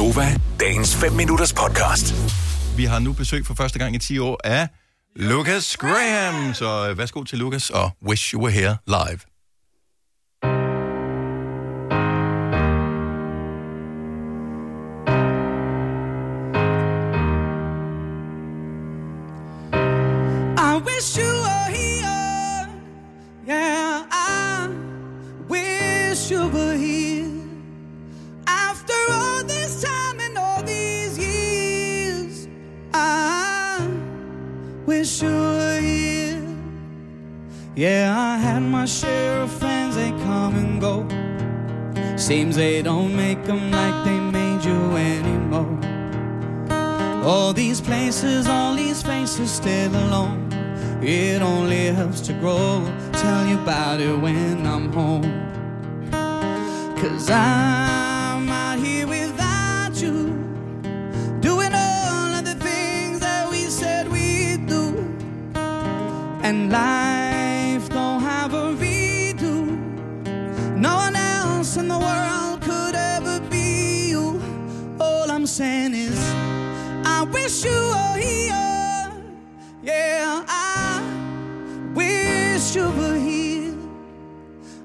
Gunova, dagens 5 minutters podcast. Vi har nu besøg for første gang i 10 år af Lucas Graham. Så øh, værsgo til Lucas og Wish You Were Here live. I wish you were here. Yeah, I wish you were here. Yeah, I had my share of friends, they come and go. Seems they don't make them like they made you anymore. All these places, all these faces still alone. It only helps to grow. Tell you about it when I'm home. Cause I'm out here without you. Doing all of the things that we said we'd do. And life saying is, I wish you were here. Yeah, I wish you were here.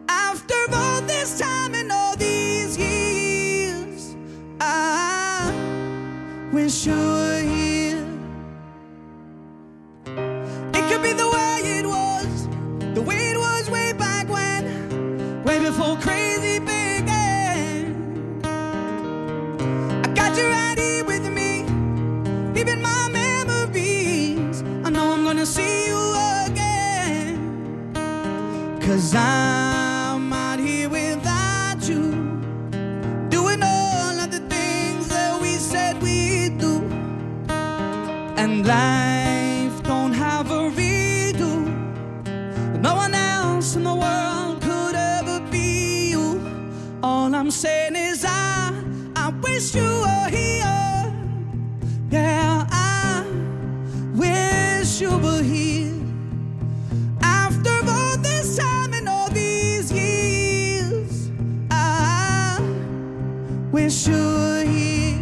After all this time and all these years, I wish you were here. It could be the way it was, the way it was way back when, way before crazy Cause I'm out here without you, doing all of the things that we said we'd do. And life don't have a redo. No one else in the world could ever be you. All I'm saying is I, I wish you were here. Yeah, I wish you were here. Wish you were here.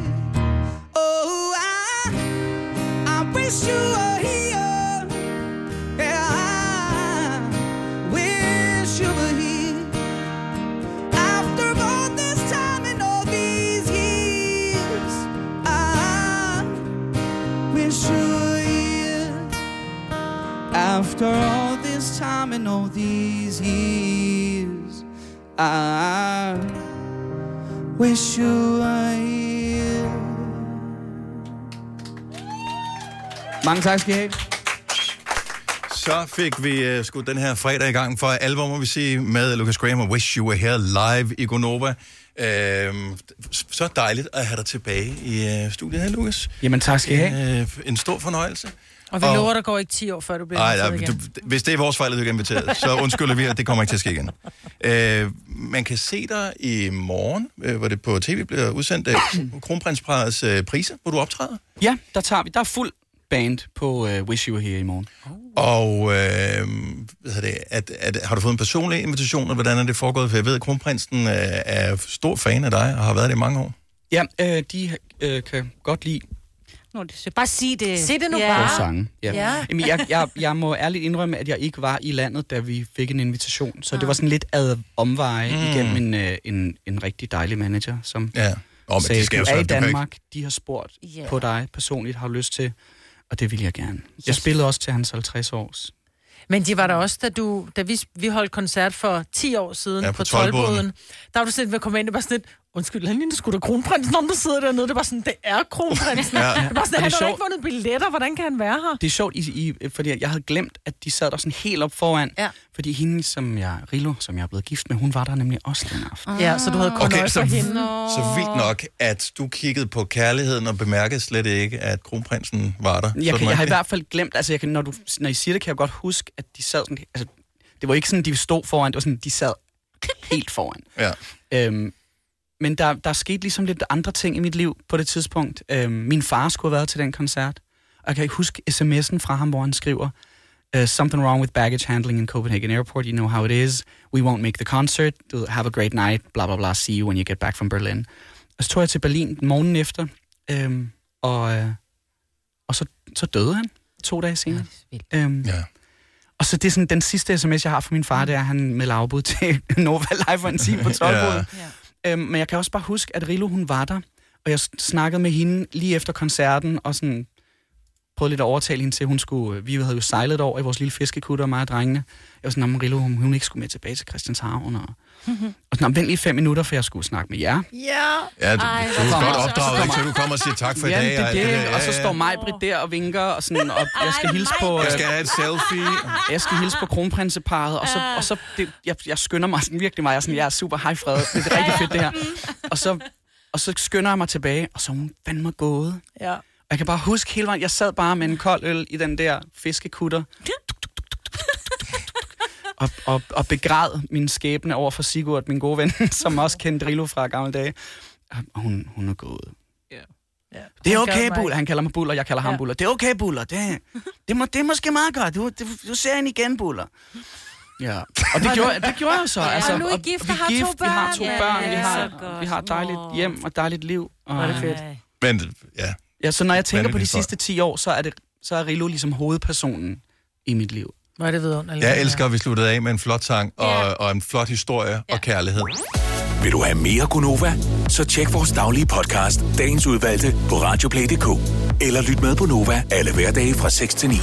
Oh, I, I wish you were here. Yeah, I wish you were here. After all this time and all these years, I wish you were here. After all this time and all these years, I wish you were here. Mange tak skal I have. Så fik vi uh, skudt den her fredag i gang for alvor, må vi sige, med Lucas Graham og Wish You Were Here live i Gonova. Uh, så dejligt at have dig tilbage i uh, studiet her, Lucas. Jamen tak skal I have. Uh, en stor fornøjelse. Og vi lover, der går ikke 10 år, før du bliver Ej, inviteret nej, igen. du, hvis det er vores fejl, at du ikke er inviteret, så undskylder vi, at det kommer ikke til at ske igen. Øh, man kan se dig i morgen, øh, hvor det på tv bliver udsendt øh, Kronprinsparets øh, priser, hvor du optræder. Ja, der tager vi. Der er fuld band på uh, Wish You Were Here i morgen. Og øh, hvad det, at, at, har du fået en personlig invitation, og hvordan er det foregået? For jeg ved, at kronprinsen øh, er stor fan af dig, og har været det i mange år. Ja, øh, de øh, kan godt lide Nå, det, så bare sig det. Sig det nu ja. bare. sange. Ja. Ja. Jamen, jeg, jeg, jeg må ærligt indrømme, at jeg ikke var i landet, da vi fik en invitation. Så det var sådan lidt ad omveje mm. igennem en, øh, en, en rigtig dejlig manager, som Ja. Oh, men sagde, det skal du er i ikke- Danmark, de har spurgt Ja. på dig personligt, har du lyst til, og det vil jeg gerne. Jeg spillede også til hans 50 års. Men de var der også, da, du, da vi, vi holdt koncert for 10 år siden Ja, på på. Toldboden. Der var du sådan ved at komme ind, og bare sådan lidt, undskyld, han ligner sgu da kronprinsen, om der sidder dernede. Det var sådan, det er kronprinsen. Ja. Det var sådan, han har ikke vundet billetter, hvordan kan han være her? Det er sjovt, i, i, fordi jeg havde glemt, at de sad der sådan helt op foran. Ja. Fordi hende, som jeg, Rilo, som jeg er blevet gift med, hun var der nemlig også den aften. Ja, så du havde kun Okay, okay, så, for hende. så vildt nok, at du kiggede på kærligheden og bemærkede slet ikke, at kronprinsen var der. Jeg, kan, jeg har i hvert fald glemt, altså jeg kan, når, du, når I siger det, kan jeg godt huske, at de sad sådan, altså det var ikke sådan, de stod foran, det var sådan, de sad helt foran. Ja. Øhm, men der, der skete ligesom lidt andre ting i mit liv på det tidspunkt. Øhm, min far skulle have været til den koncert, og jeg kan ikke huske sms'en fra ham, hvor han skriver, uh, something wrong with baggage handling in Copenhagen Airport, you know how it is, we won't make the concert, have a great night, bla bla bla, see you when you get back from Berlin. Og så tog jeg til Berlin morgenen efter, øhm, og, øh, og så, så døde han to dage senere. Øhm, Ja. og så det er sådan, den sidste sms, jeg har fra min far, det er, at han melder afbud til Nova Live for en time på 12 Ja. ja øhm, Men jeg kan også bare huske, at Rilo, hun var der, og jeg snakkede med hende lige efter koncerten, og sådan prøvede lidt at overtale hende til, at hun skulle... Vi havde jo sejlet over i vores lille fiskekutter, mig og drengene. Jeg var sådan, at Rilo, hun, hun ikke skulle med tilbage til Christianshavn, og, og sådan, "Nå, vent lige fem minutter, for jeg skulle snakke med jer. Ja. Ja, du, Ej, du er godt opdraget, ikke? Så du kommer og siger tak for i Ja, dag. det alt det, der. og så står mig Britt der og vinker, og, sådan, og jeg skal Ej, hilse på... Jeg øh, skal have et selfie. jeg skal hilse på kronprinseparet, og så, og så det, jeg, jeg skynder mig sådan virkelig meget. Jeg er, sådan, jeg er super high fred. Det er rigtig fedt, det her. Og så, og så skynder jeg mig tilbage, og så er hun fandme gået. Ja. Og jeg kan bare huske hele vejen, jeg sad bare med en kold øl i den der fiskekutter. Og, og, og begræd min skæbne over for Sigurd, min gode ven, som også kendte Drillo fra gamle dage. Og hun, hun er gået. Ja. Det er okay, Buller. Han kalder mig Buller, jeg kalder ham Ja. Buller. Det er okay, Buller. Det, det, må, det er måske meget godt. Du, du, du ser hende igen, Buller. Ja, og det gjorde, det gjorde jeg så. Altså, og nu er I gift vi og har er to gift, vi har to børn. Ja, vi har, vi har et dejligt hjem og et dejligt liv. Og, er det fedt. Men ja, Ja, så når jeg tænker på de historie. sidste 10 år, så er, det, så er Rilo ligesom hovedpersonen i mit liv. Hvor er det vidunderligt. jeg elsker, at vi sluttede af med en flot sang og, Ja. og en flot historie og kærlighed. Vil du have mere Gunova? Så tjek vores daglige podcast, dagens udvalgte, på radioplay.dk. Eller lyt med på Nova alle hverdage fra 6 til 9.